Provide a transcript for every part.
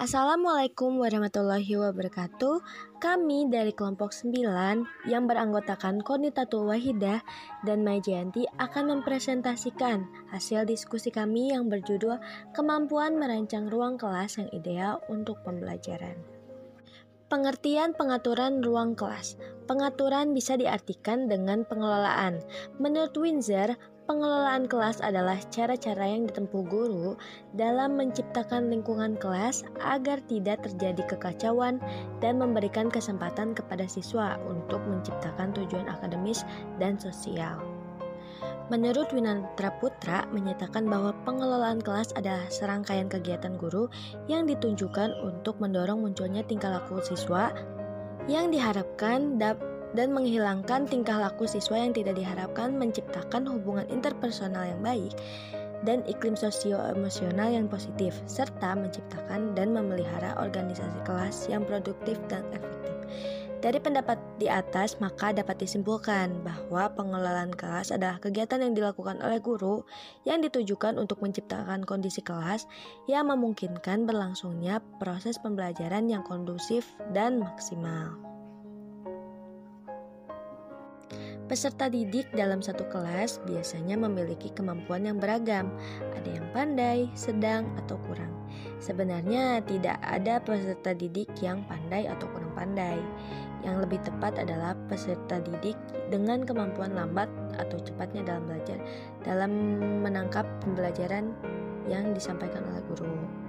Assalamualaikum warahmatullahi wabarakatuh. Kami dari kelompok 9 yang beranggotakan Konitatul Wahidah dan Majayanti akan mempresentasikan hasil diskusi kami yang berjudul Kemampuan Merancang Ruang Kelas yang Ideal untuk Pembelajaran. Pengertian pengaturan ruang kelas. Pengaturan bisa diartikan dengan pengelolaan. Menurut Windsor, Pengelolaan kelas adalah cara-cara yang ditempuh guru dalam menciptakan lingkungan kelas agar tidak terjadi kekacauan dan memberikan kesempatan kepada siswa untuk menciptakan tujuan akademis dan sosial. Menurut Winantra Putra menyatakan bahwa pengelolaan kelas adalah serangkaian kegiatan guru yang ditunjukkan untuk mendorong munculnya tingkah laku siswa yang diharapkan dapat dan menghilangkan tingkah laku siswa yang tidak diharapkan menciptakan hubungan interpersonal yang baik dan iklim sosio-emosional yang positif, serta menciptakan dan memelihara organisasi kelas yang produktif dan efektif. Dari pendapat di atas, maka dapat disimpulkan bahwa pengelolaan kelas adalah kegiatan yang dilakukan oleh guru yang ditujukan untuk menciptakan kondisi kelas yang memungkinkan berlangsungnya proses pembelajaran yang kondusif dan maksimal. Peserta didik dalam satu kelas biasanya memiliki kemampuan yang beragam, ada yang pandai, sedang, atau kurang. Sebenarnya tidak ada peserta didik yang pandai atau kurang pandai. Yang lebih tepat adalah peserta didik dengan kemampuan lambat atau cepatnya dalam belajar, dalam menangkap pembelajaran yang disampaikan oleh guru.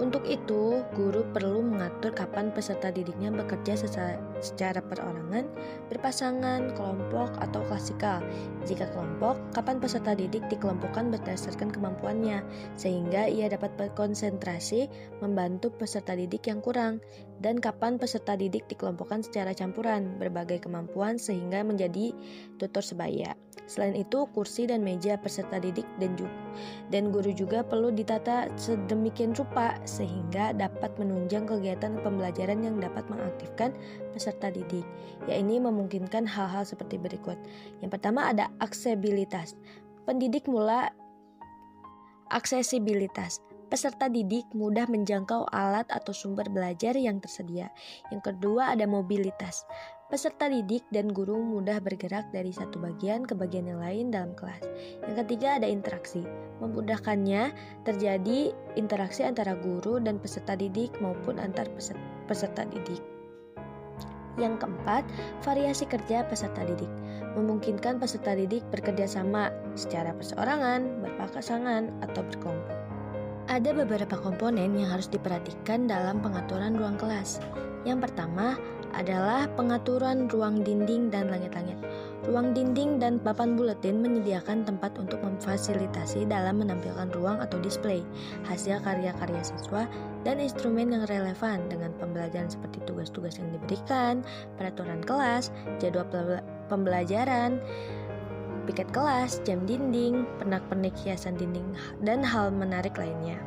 Untuk itu, guru perlu mengatur kapan peserta didiknya bekerja secara perorangan, berpasangan, kelompok, atau klasikal. Jika kelompok, kapan peserta didik dikelompokkan berdasarkan kemampuannya, sehingga ia dapat berkonsentrasi membantu peserta didik yang kurang, dan kapan peserta didik dikelompokkan secara campuran, berbagai kemampuan sehingga menjadi tutor sebaya. Selain itu, kursi dan meja peserta didik dan juga dan guru juga perlu ditata sedemikian rupa sehingga dapat menunjang kegiatan pembelajaran yang dapat mengaktifkan peserta didik. Ya ini memungkinkan hal-hal seperti berikut. Yang pertama ada aksesibilitas. Pendidik mula aksesibilitas. Peserta didik mudah menjangkau alat atau sumber belajar yang tersedia. Yang kedua ada mobilitas. Peserta didik dan guru mudah bergerak dari satu bagian ke bagian yang lain dalam kelas. Yang ketiga ada interaksi. Memudahkannya terjadi interaksi antara guru dan peserta didik maupun antar peserta didik. Yang keempat, variasi kerja peserta didik. Memungkinkan peserta didik bekerja sama secara perseorangan, berpasangan, atau berkelompok. Ada beberapa komponen yang harus diperhatikan dalam pengaturan ruang kelas. Yang pertama, adalah pengaturan ruang dinding dan langit-langit. Ruang dinding dan papan buletin menyediakan tempat untuk memfasilitasi dalam menampilkan ruang atau display hasil karya-karya siswa dan instrumen yang relevan dengan pembelajaran seperti tugas-tugas yang diberikan, peraturan kelas, jadwal pembelajaran, piket kelas, jam dinding, pernak-pernik hiasan dinding, dan hal menarik lainnya.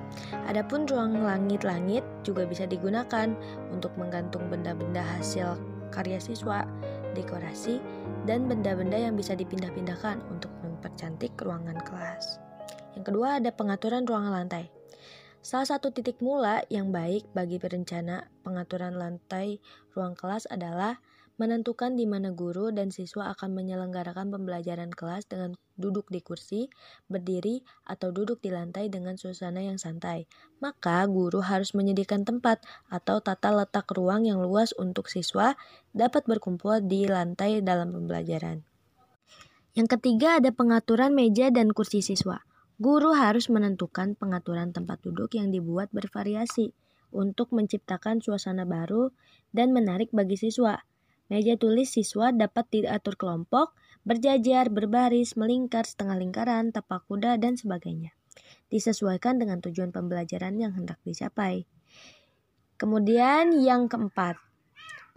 Adapun ruang langit-langit juga bisa digunakan untuk menggantung benda-benda hasil karya siswa, dekorasi, dan benda-benda yang bisa dipindah-pindahkan untuk mempercantik ruangan kelas. Yang kedua ada pengaturan ruangan lantai. Salah satu titik mula yang baik bagi perencana pengaturan lantai ruang kelas adalah menentukan di mana guru dan siswa akan menyelenggarakan pembelajaran kelas dengan duduk di kursi, berdiri, atau duduk di lantai dengan suasana yang santai. Maka, guru harus menyediakan tempat atau tata letak ruang yang luas untuk siswa dapat berkumpul di lantai dalam pembelajaran. Yang ketiga ada pengaturan meja dan kursi siswa. Guru harus menentukan pengaturan tempat duduk yang dibuat bervariasi untuk menciptakan suasana baru dan menarik bagi siswa. Meja tulis siswa dapat diatur kelompok, berjajar, berbaris, melingkar, setengah lingkaran, tapak kuda, dan sebagainya. Disesuaikan dengan tujuan pembelajaran yang hendak dicapai. Kemudian yang keempat,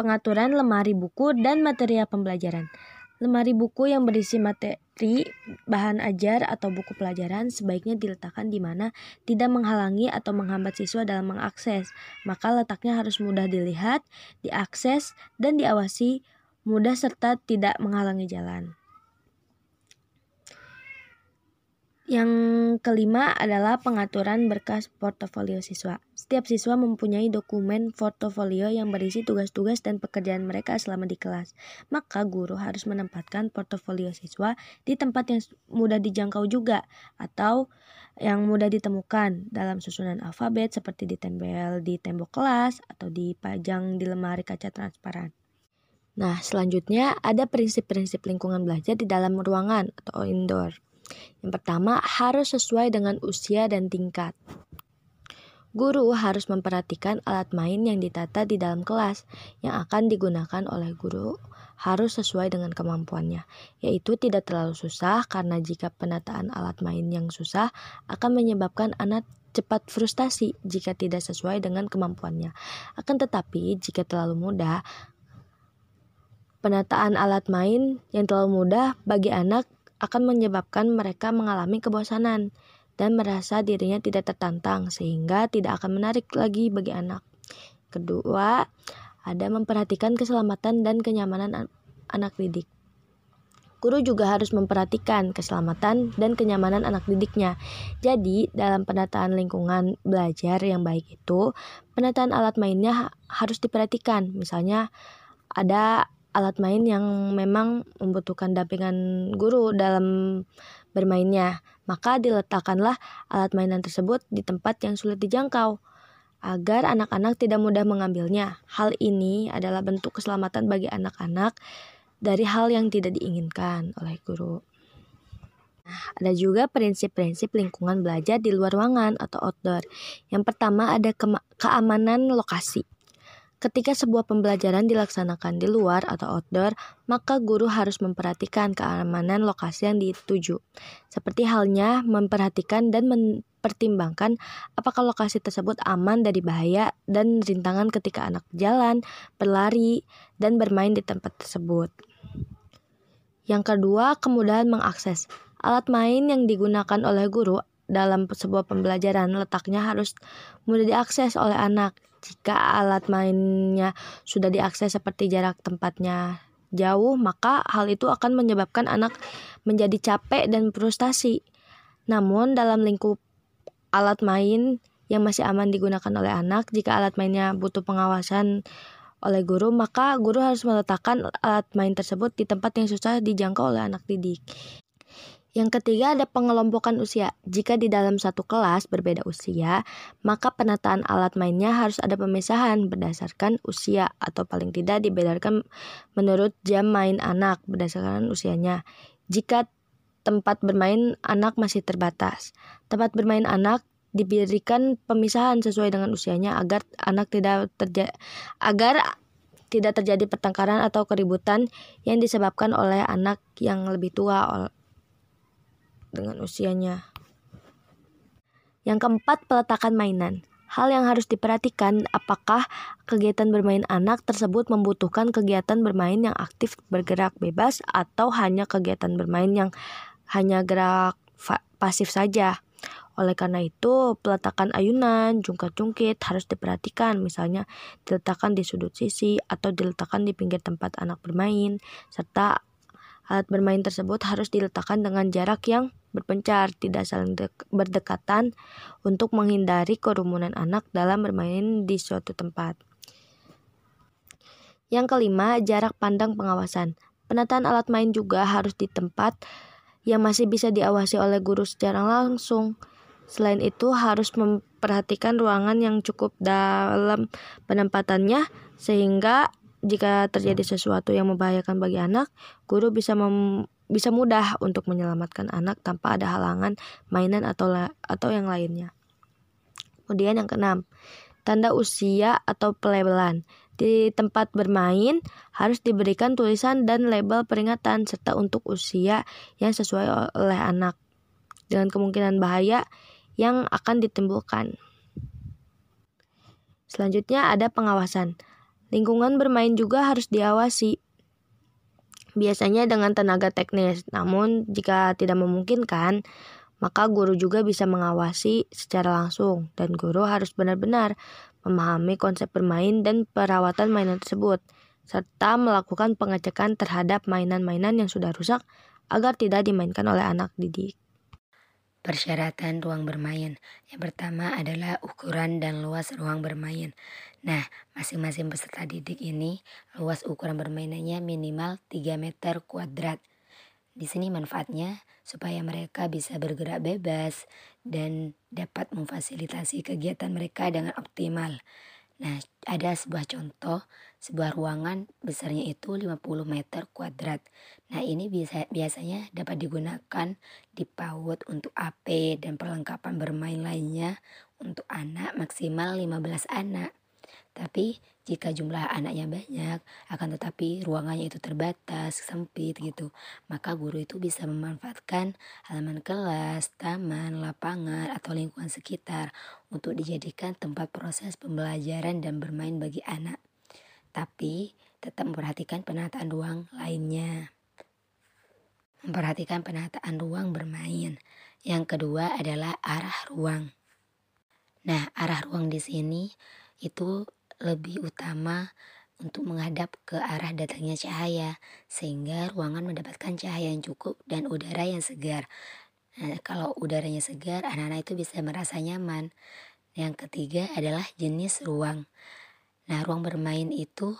pengaturan lemari buku dan material pembelajaran. Lemari buku yang berisi materi, bahan ajar, atau buku pelajaran sebaiknya diletakkan di mana tidak menghalangi atau menghambat siswa dalam mengakses. Maka letaknya harus mudah dilihat, diakses, dan diawasi, mudah serta tidak menghalangi jalan. Yang kelima adalah pengaturan berkas portofolio siswa. Setiap siswa mempunyai dokumen portofolio yang berisi tugas-tugas dan pekerjaan mereka selama di kelas. Maka guru harus menempatkan portofolio siswa di tempat yang mudah dijangkau juga atau yang mudah ditemukan dalam susunan alfabet seperti ditempel di tembok kelas atau dipajang di lemari kaca transparan. Nah, selanjutnya ada prinsip-prinsip lingkungan belajar di dalam ruangan atau indoor. Yang pertama, harus sesuai dengan usia dan tingkat. Guru harus memperhatikan alat main yang ditata di dalam kelas yang akan digunakan oleh guru harus sesuai dengan kemampuannya, yaitu tidak terlalu susah karena jika penataan alat main yang susah akan menyebabkan anak cepat frustasi jika tidak sesuai dengan kemampuannya. Akan tetapi, jika terlalu mudah, penataan alat main yang terlalu mudah bagi anak akan menyebabkan mereka mengalami kebosanan dan merasa dirinya tidak tertantang sehingga tidak akan menarik lagi bagi anak. Kedua, ada memperhatikan keselamatan dan kenyamanan anak didik. Guru juga harus memperhatikan keselamatan dan kenyamanan anak didiknya. Jadi, dalam penataan lingkungan belajar yang baik itu, penataan alat mainnya harus diperhatikan. Misalnya, ada alat main yang memang membutuhkan dampingan guru dalam bermainnya, maka diletakkanlah alat mainan tersebut di tempat yang sulit dijangkau agar anak-anak tidak mudah mengambilnya. Hal ini adalah bentuk keselamatan bagi anak-anak dari hal yang tidak diinginkan oleh guru. Ada juga prinsip-prinsip lingkungan belajar di luar ruangan atau outdoor. Yang pertama ada keamanan lokasi. Ketika sebuah pembelajaran dilaksanakan di luar atau outdoor, maka guru harus memperhatikan keamanan lokasi yang dituju. Seperti halnya memperhatikan dan mempertimbangkan apakah lokasi tersebut aman dari bahaya dan rintangan ketika anak berjalan, berlari, dan bermain di tempat tersebut. Yang kedua, kemudahan mengakses. Alat main yang digunakan oleh guru dalam sebuah pembelajaran letaknya harus mudah diakses oleh anak jika alat mainnya sudah diakses seperti jarak tempatnya jauh, maka hal itu akan menyebabkan anak menjadi capek dan frustasi. Namun, dalam lingkup alat main yang masih aman digunakan oleh anak, jika alat mainnya butuh pengawasan oleh guru, maka guru harus meletakkan alat main tersebut di tempat yang susah dijangkau oleh anak didik. Yang ketiga ada pengelompokan usia. Jika di dalam satu kelas berbeda usia, maka penataan alat mainnya harus ada pemisahan berdasarkan usia atau paling tidak dibedakan menurut jam main anak berdasarkan usianya. Jika tempat bermain anak masih terbatas, tempat bermain anak diberikan pemisahan sesuai dengan usianya agar anak tidak terjadi agar tidak terjadi pertengkaran atau keributan yang disebabkan oleh anak yang lebih tua dengan usianya. Yang keempat, peletakan mainan. Hal yang harus diperhatikan apakah kegiatan bermain anak tersebut membutuhkan kegiatan bermain yang aktif bergerak bebas atau hanya kegiatan bermain yang hanya gerak pasif saja. Oleh karena itu, peletakan ayunan, jungkat-jungkit harus diperhatikan, misalnya diletakkan di sudut sisi atau diletakkan di pinggir tempat anak bermain, serta Alat bermain tersebut harus diletakkan dengan jarak yang berpencar, tidak saling berdekatan untuk menghindari kerumunan anak dalam bermain di suatu tempat. Yang kelima, jarak pandang pengawasan. Penataan alat main juga harus di tempat yang masih bisa diawasi oleh guru secara langsung. Selain itu, harus memperhatikan ruangan yang cukup dalam penempatannya sehingga jika terjadi sesuatu yang membahayakan bagi anak, guru bisa mem bisa mudah untuk menyelamatkan anak tanpa ada halangan mainan atau atau yang lainnya. Kemudian yang keenam, tanda usia atau pelabelan. Di tempat bermain harus diberikan tulisan dan label peringatan serta untuk usia yang sesuai oleh anak dengan kemungkinan bahaya yang akan ditimbulkan. Selanjutnya ada pengawasan. Lingkungan bermain juga harus diawasi. Biasanya dengan tenaga teknis, namun jika tidak memungkinkan, maka guru juga bisa mengawasi secara langsung dan guru harus benar-benar memahami konsep bermain dan perawatan mainan tersebut serta melakukan pengecekan terhadap mainan-mainan yang sudah rusak agar tidak dimainkan oleh anak didik. Persyaratan ruang bermain. Yang pertama adalah ukuran dan luas ruang bermain. Nah, masing-masing peserta didik ini luas ukuran bermainannya minimal 3 meter kuadrat. Di sini manfaatnya supaya mereka bisa bergerak bebas dan dapat memfasilitasi kegiatan mereka dengan optimal. Nah, ada sebuah contoh, sebuah ruangan besarnya itu 50 meter kuadrat. Nah, ini bisa biasanya dapat digunakan di PAUD untuk AP dan perlengkapan bermain lainnya untuk anak maksimal 15 anak. Tapi jika jumlah anaknya banyak, akan tetapi ruangannya itu terbatas, sempit gitu, maka guru itu bisa memanfaatkan halaman kelas, taman, lapangan, atau lingkungan sekitar untuk dijadikan tempat proses pembelajaran dan bermain bagi anak. Tapi tetap memperhatikan penataan ruang lainnya. Memperhatikan penataan ruang bermain. Yang kedua adalah arah ruang. Nah, arah ruang di sini itu lebih utama untuk menghadap ke arah datangnya cahaya sehingga ruangan mendapatkan cahaya yang cukup dan udara yang segar. Nah, kalau udaranya segar, anak-anak itu bisa merasa nyaman. Yang ketiga adalah jenis ruang. Nah, ruang bermain itu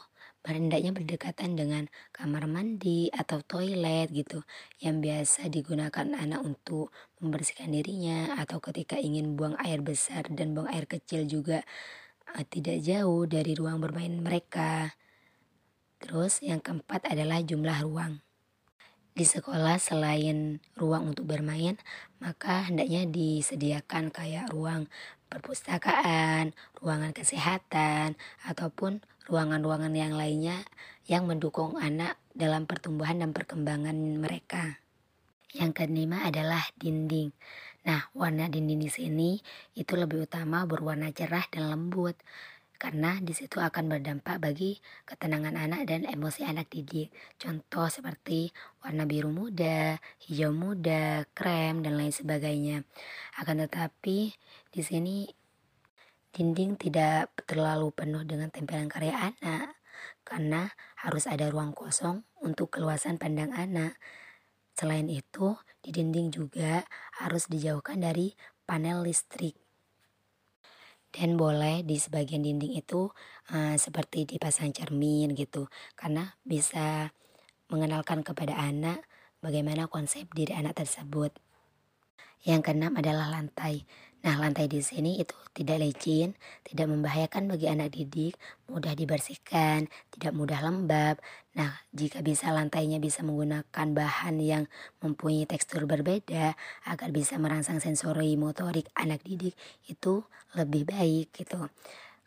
hendaknya berdekatan dengan kamar mandi atau toilet gitu yang biasa digunakan anak untuk membersihkan dirinya atau ketika ingin buang air besar dan buang air kecil juga tidak jauh dari ruang bermain mereka. Terus yang keempat adalah jumlah ruang. Di sekolah selain ruang untuk bermain, maka hendaknya disediakan kayak ruang perpustakaan, ruangan kesehatan, ataupun ruangan-ruangan yang lainnya yang mendukung anak dalam pertumbuhan dan perkembangan mereka. Yang kelima adalah dinding. Nah, warna dinding di sini itu lebih utama berwarna cerah dan lembut karena di situ akan berdampak bagi ketenangan anak dan emosi anak didik. Contoh seperti warna biru muda, hijau muda, krem dan lain sebagainya. Akan tetapi di sini dinding tidak terlalu penuh dengan tempelan karya anak karena harus ada ruang kosong untuk keluasan pandang anak. Selain itu, dinding juga harus dijauhkan dari panel listrik. Dan boleh di sebagian dinding itu uh, seperti dipasang cermin gitu, karena bisa mengenalkan kepada anak bagaimana konsep diri anak tersebut. Yang keenam adalah lantai. Nah, lantai di sini itu tidak licin, tidak membahayakan bagi anak didik, mudah dibersihkan, tidak mudah lembab. Nah, jika bisa lantainya bisa menggunakan bahan yang mempunyai tekstur berbeda agar bisa merangsang sensori motorik anak didik itu lebih baik gitu.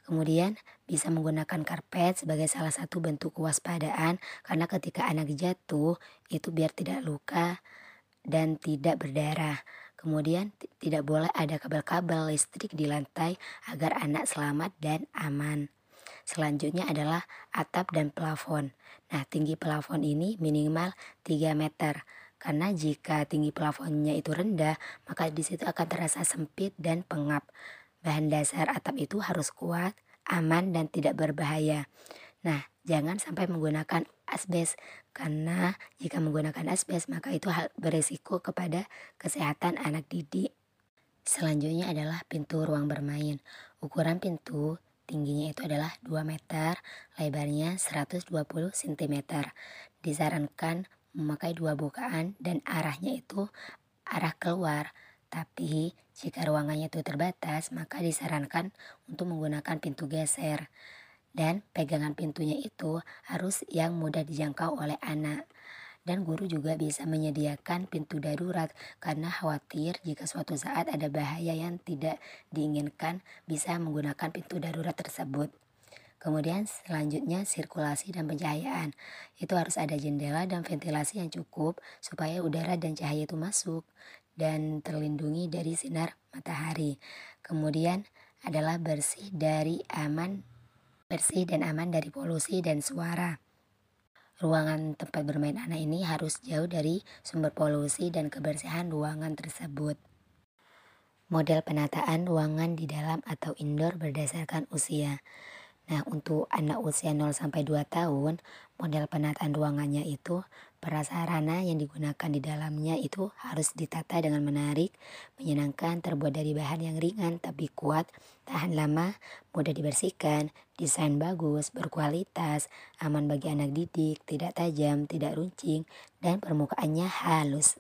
Kemudian bisa menggunakan karpet sebagai salah satu bentuk kewaspadaan karena ketika anak jatuh itu biar tidak luka dan tidak berdarah. Kemudian tidak boleh ada kabel-kabel listrik di lantai agar anak selamat dan aman. Selanjutnya adalah atap dan plafon. Nah, tinggi plafon ini minimal 3 meter. Karena jika tinggi plafonnya itu rendah, maka di situ akan terasa sempit dan pengap. Bahan dasar atap itu harus kuat, aman, dan tidak berbahaya. Nah, jangan sampai menggunakan asbes karena jika menggunakan asbes maka itu hal beresiko kepada kesehatan anak didik. Selanjutnya adalah pintu ruang bermain. Ukuran pintu tingginya itu adalah 2 meter, lebarnya 120 cm. Disarankan memakai dua bukaan dan arahnya itu arah keluar. Tapi jika ruangannya itu terbatas, maka disarankan untuk menggunakan pintu geser dan pegangan pintunya itu harus yang mudah dijangkau oleh anak. Dan guru juga bisa menyediakan pintu darurat karena khawatir jika suatu saat ada bahaya yang tidak diinginkan bisa menggunakan pintu darurat tersebut. Kemudian selanjutnya sirkulasi dan pencahayaan. Itu harus ada jendela dan ventilasi yang cukup supaya udara dan cahaya itu masuk dan terlindungi dari sinar matahari. Kemudian adalah bersih dari aman bersih dan aman dari polusi dan suara. Ruangan tempat bermain anak ini harus jauh dari sumber polusi dan kebersihan ruangan tersebut. Model penataan ruangan di dalam atau indoor berdasarkan usia. Nah, untuk anak usia 0 sampai 2 tahun, model penataan ruangannya itu prasarana yang digunakan di dalamnya itu harus ditata dengan menarik, menyenangkan, terbuat dari bahan yang ringan tapi kuat, tahan lama, mudah dibersihkan, desain bagus, berkualitas, aman bagi anak didik, tidak tajam, tidak runcing, dan permukaannya halus.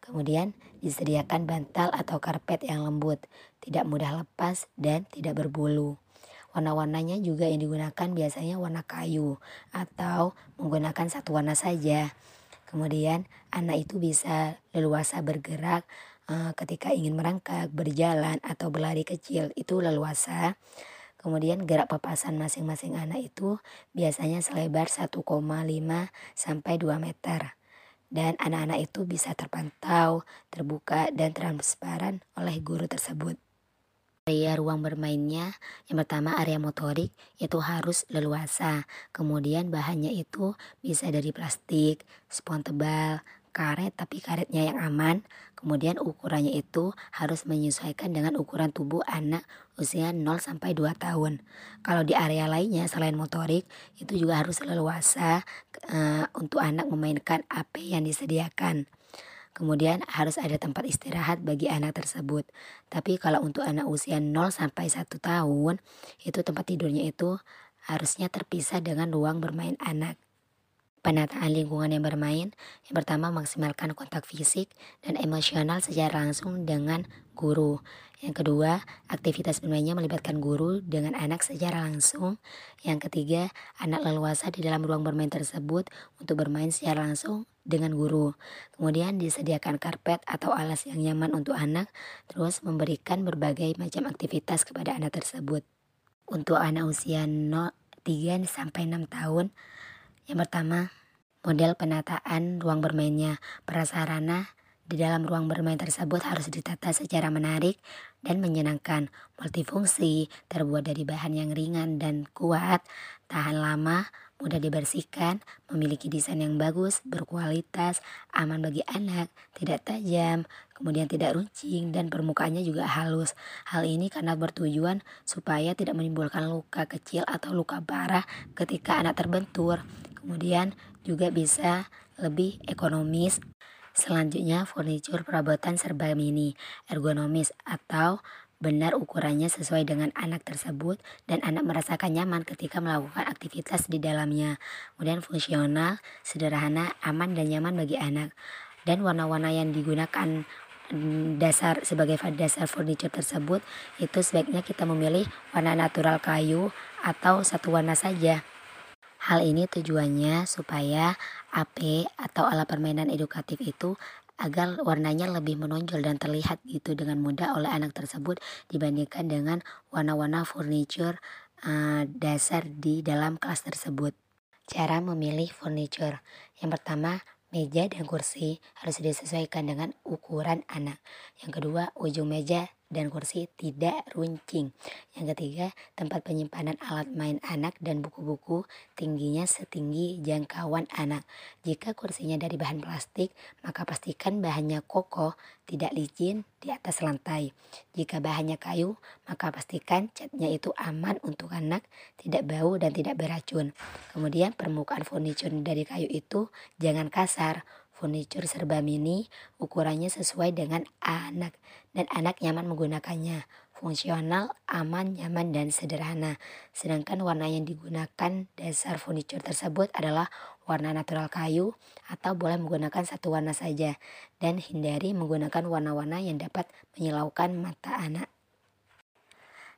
Kemudian disediakan bantal atau karpet yang lembut, tidak mudah lepas dan tidak berbulu. Warna-warnanya juga yang digunakan biasanya warna kayu atau menggunakan satu warna saja. Kemudian anak itu bisa leluasa bergerak uh, ketika ingin merangkak, berjalan atau berlari kecil itu leluasa. Kemudian gerak papasan masing-masing anak itu biasanya selebar 1,5 sampai 2 meter. Dan anak-anak itu bisa terpantau, terbuka, dan transparan oleh guru tersebut. Area ruang bermainnya, yang pertama area motorik itu harus leluasa. Kemudian bahannya itu bisa dari plastik, spon tebal, karet tapi karetnya yang aman. Kemudian ukurannya itu harus menyesuaikan dengan ukuran tubuh anak usia 0 sampai 2 tahun. Kalau di area lainnya selain motorik itu juga harus leluasa uh, untuk anak memainkan apa yang disediakan. Kemudian harus ada tempat istirahat bagi anak tersebut. Tapi kalau untuk anak usia 0 sampai 1 tahun, itu tempat tidurnya itu harusnya terpisah dengan ruang bermain anak. Penataan lingkungan yang bermain, yang pertama maksimalkan kontak fisik dan emosional secara langsung dengan guru. Yang kedua, aktivitas bermainnya melibatkan guru dengan anak secara langsung. Yang ketiga, anak leluasa di dalam ruang bermain tersebut untuk bermain secara langsung dengan guru. Kemudian disediakan karpet atau alas yang nyaman untuk anak, terus memberikan berbagai macam aktivitas kepada anak tersebut. Untuk anak usia 0, 3 sampai 6 tahun, yang pertama, model penataan ruang bermainnya, prasarana di dalam ruang bermain tersebut harus ditata secara menarik dan menyenangkan, multifungsi, terbuat dari bahan yang ringan dan kuat, tahan lama, mudah dibersihkan, memiliki desain yang bagus, berkualitas, aman bagi anak, tidak tajam, kemudian tidak runcing, dan permukaannya juga halus. Hal ini karena bertujuan supaya tidak menimbulkan luka kecil atau luka parah ketika anak terbentur. Kemudian juga bisa lebih ekonomis Selanjutnya, furniture perabotan serba mini, ergonomis atau benar ukurannya sesuai dengan anak tersebut dan anak merasakan nyaman ketika melakukan aktivitas di dalamnya. Kemudian fungsional, sederhana, aman dan nyaman bagi anak. Dan warna-warna yang digunakan dasar sebagai dasar furniture tersebut itu sebaiknya kita memilih warna natural kayu atau satu warna saja. Hal ini tujuannya supaya AP atau alat permainan edukatif itu agar warnanya lebih menonjol dan terlihat gitu dengan mudah oleh anak tersebut dibandingkan dengan warna-warna furniture uh, dasar di dalam kelas tersebut. Cara memilih furniture. Yang pertama, meja dan kursi harus disesuaikan dengan ukuran anak. Yang kedua, ujung meja dan kursi tidak runcing. Yang ketiga, tempat penyimpanan alat main anak dan buku-buku tingginya setinggi jangkauan anak. Jika kursinya dari bahan plastik, maka pastikan bahannya kokoh, tidak licin di atas lantai. Jika bahannya kayu, maka pastikan catnya itu aman untuk anak, tidak bau dan tidak beracun. Kemudian permukaan furniture dari kayu itu jangan kasar furniture serba mini, ukurannya sesuai dengan anak dan anak nyaman menggunakannya. Fungsional, aman, nyaman, dan sederhana. Sedangkan warna yang digunakan dasar furniture tersebut adalah warna natural kayu atau boleh menggunakan satu warna saja dan hindari menggunakan warna-warna yang dapat menyilaukan mata anak.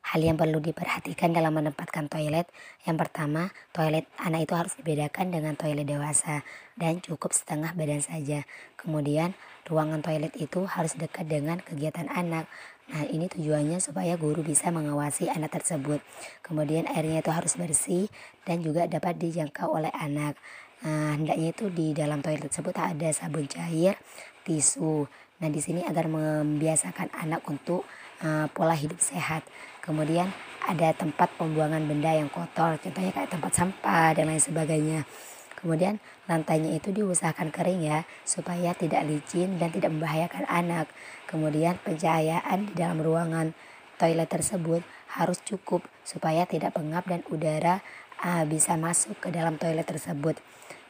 Hal yang perlu diperhatikan dalam menempatkan toilet, yang pertama, toilet anak itu harus dibedakan dengan toilet dewasa dan cukup setengah badan saja. Kemudian, ruangan toilet itu harus dekat dengan kegiatan anak. Nah, ini tujuannya supaya guru bisa mengawasi anak tersebut. Kemudian, airnya itu harus bersih dan juga dapat dijangkau oleh anak. Nah, hendaknya itu di dalam toilet tersebut ada sabun cair, tisu. Nah, di sini agar membiasakan anak untuk uh, pola hidup sehat. Kemudian ada tempat pembuangan benda yang kotor, contohnya kayak tempat sampah dan lain sebagainya. Kemudian lantainya itu diusahakan kering ya, supaya tidak licin dan tidak membahayakan anak. Kemudian pencahayaan di dalam ruangan toilet tersebut harus cukup supaya tidak pengap dan udara uh, bisa masuk ke dalam toilet tersebut.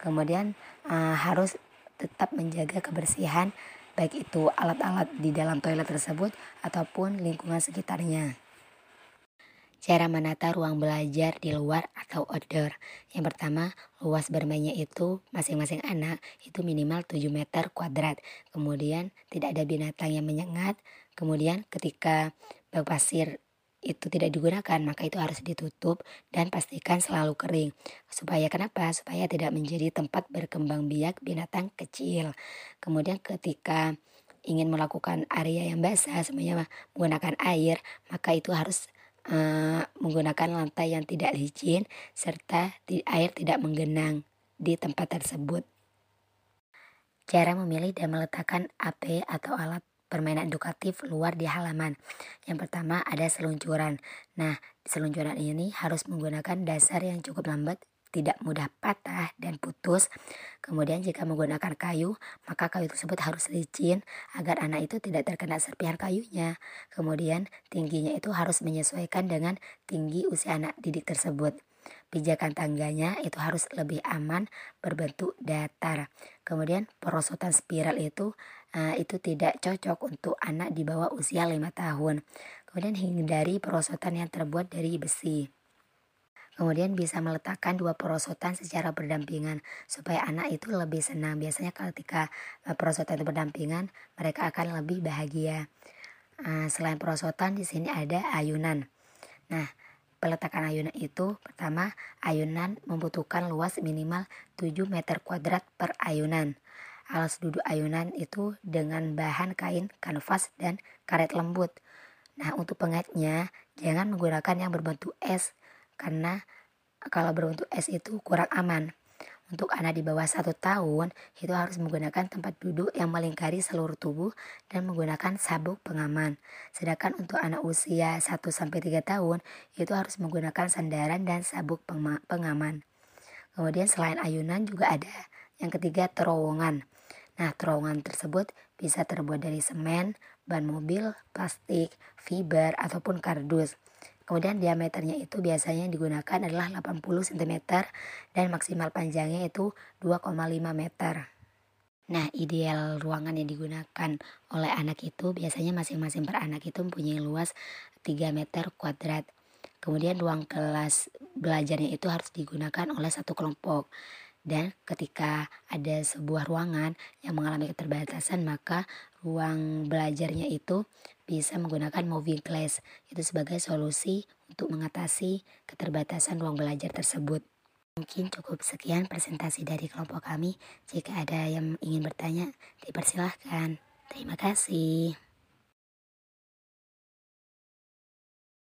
Kemudian uh, harus tetap menjaga kebersihan baik itu alat-alat di dalam toilet tersebut ataupun lingkungan sekitarnya. Cara menata ruang belajar di luar atau outdoor. Yang pertama, luas bermainnya itu masing-masing anak itu minimal 7 meter kuadrat. Kemudian tidak ada binatang yang menyengat. Kemudian ketika bak pasir itu tidak digunakan maka itu harus ditutup dan pastikan selalu kering. Supaya kenapa? Supaya tidak menjadi tempat berkembang biak binatang kecil. Kemudian ketika ingin melakukan area yang basah semuanya menggunakan air maka itu harus uh, menggunakan lantai yang tidak licin serta air tidak menggenang di tempat tersebut. Cara memilih dan meletakkan AP atau alat permainan edukatif luar di halaman. Yang pertama ada seluncuran. Nah, seluncuran ini harus menggunakan dasar yang cukup lambat tidak mudah patah dan putus. Kemudian jika menggunakan kayu, maka kayu tersebut harus licin agar anak itu tidak terkena serpihan kayunya. Kemudian tingginya itu harus menyesuaikan dengan tinggi usia anak didik tersebut. Pijakan tangganya itu harus lebih aman berbentuk datar. Kemudian perosotan spiral itu uh, itu tidak cocok untuk anak di bawah usia 5 tahun. Kemudian hindari perosotan yang terbuat dari besi. Kemudian bisa meletakkan dua perosotan secara berdampingan supaya anak itu lebih senang. Biasanya ketika eh, perosotan itu berdampingan, mereka akan lebih bahagia. Uh, selain perosotan di sini ada ayunan. Nah, peletakan ayunan itu pertama ayunan membutuhkan luas minimal 7 meter kuadrat per ayunan. Alas duduk ayunan itu dengan bahan kain, kanvas, dan karet lembut. Nah, untuk pengaitnya jangan menggunakan yang berbentuk es karena kalau berbentuk es itu kurang aman. Untuk anak di bawah satu tahun, itu harus menggunakan tempat duduk yang melingkari seluruh tubuh dan menggunakan sabuk pengaman. Sedangkan untuk anak usia 1-3 tahun, itu harus menggunakan sandaran dan sabuk pengaman. Kemudian selain ayunan juga ada yang ketiga terowongan. Nah, terowongan tersebut bisa terbuat dari semen, ban mobil, plastik, fiber, ataupun kardus. Kemudian diameternya itu biasanya digunakan adalah 80 cm dan maksimal panjangnya itu 2,5 meter. Nah, ideal ruangan yang digunakan oleh anak itu biasanya masing-masing per anak itu mempunyai luas 3 meter kuadrat. Kemudian ruang kelas belajarnya itu harus digunakan oleh satu kelompok. Dan ketika ada sebuah ruangan yang mengalami keterbatasan, maka ruang belajarnya itu bisa menggunakan moving class. Itu sebagai solusi untuk mengatasi keterbatasan ruang belajar tersebut. Mungkin cukup sekian presentasi dari kelompok kami. Jika ada yang ingin bertanya, dipersilahkan. Terima kasih.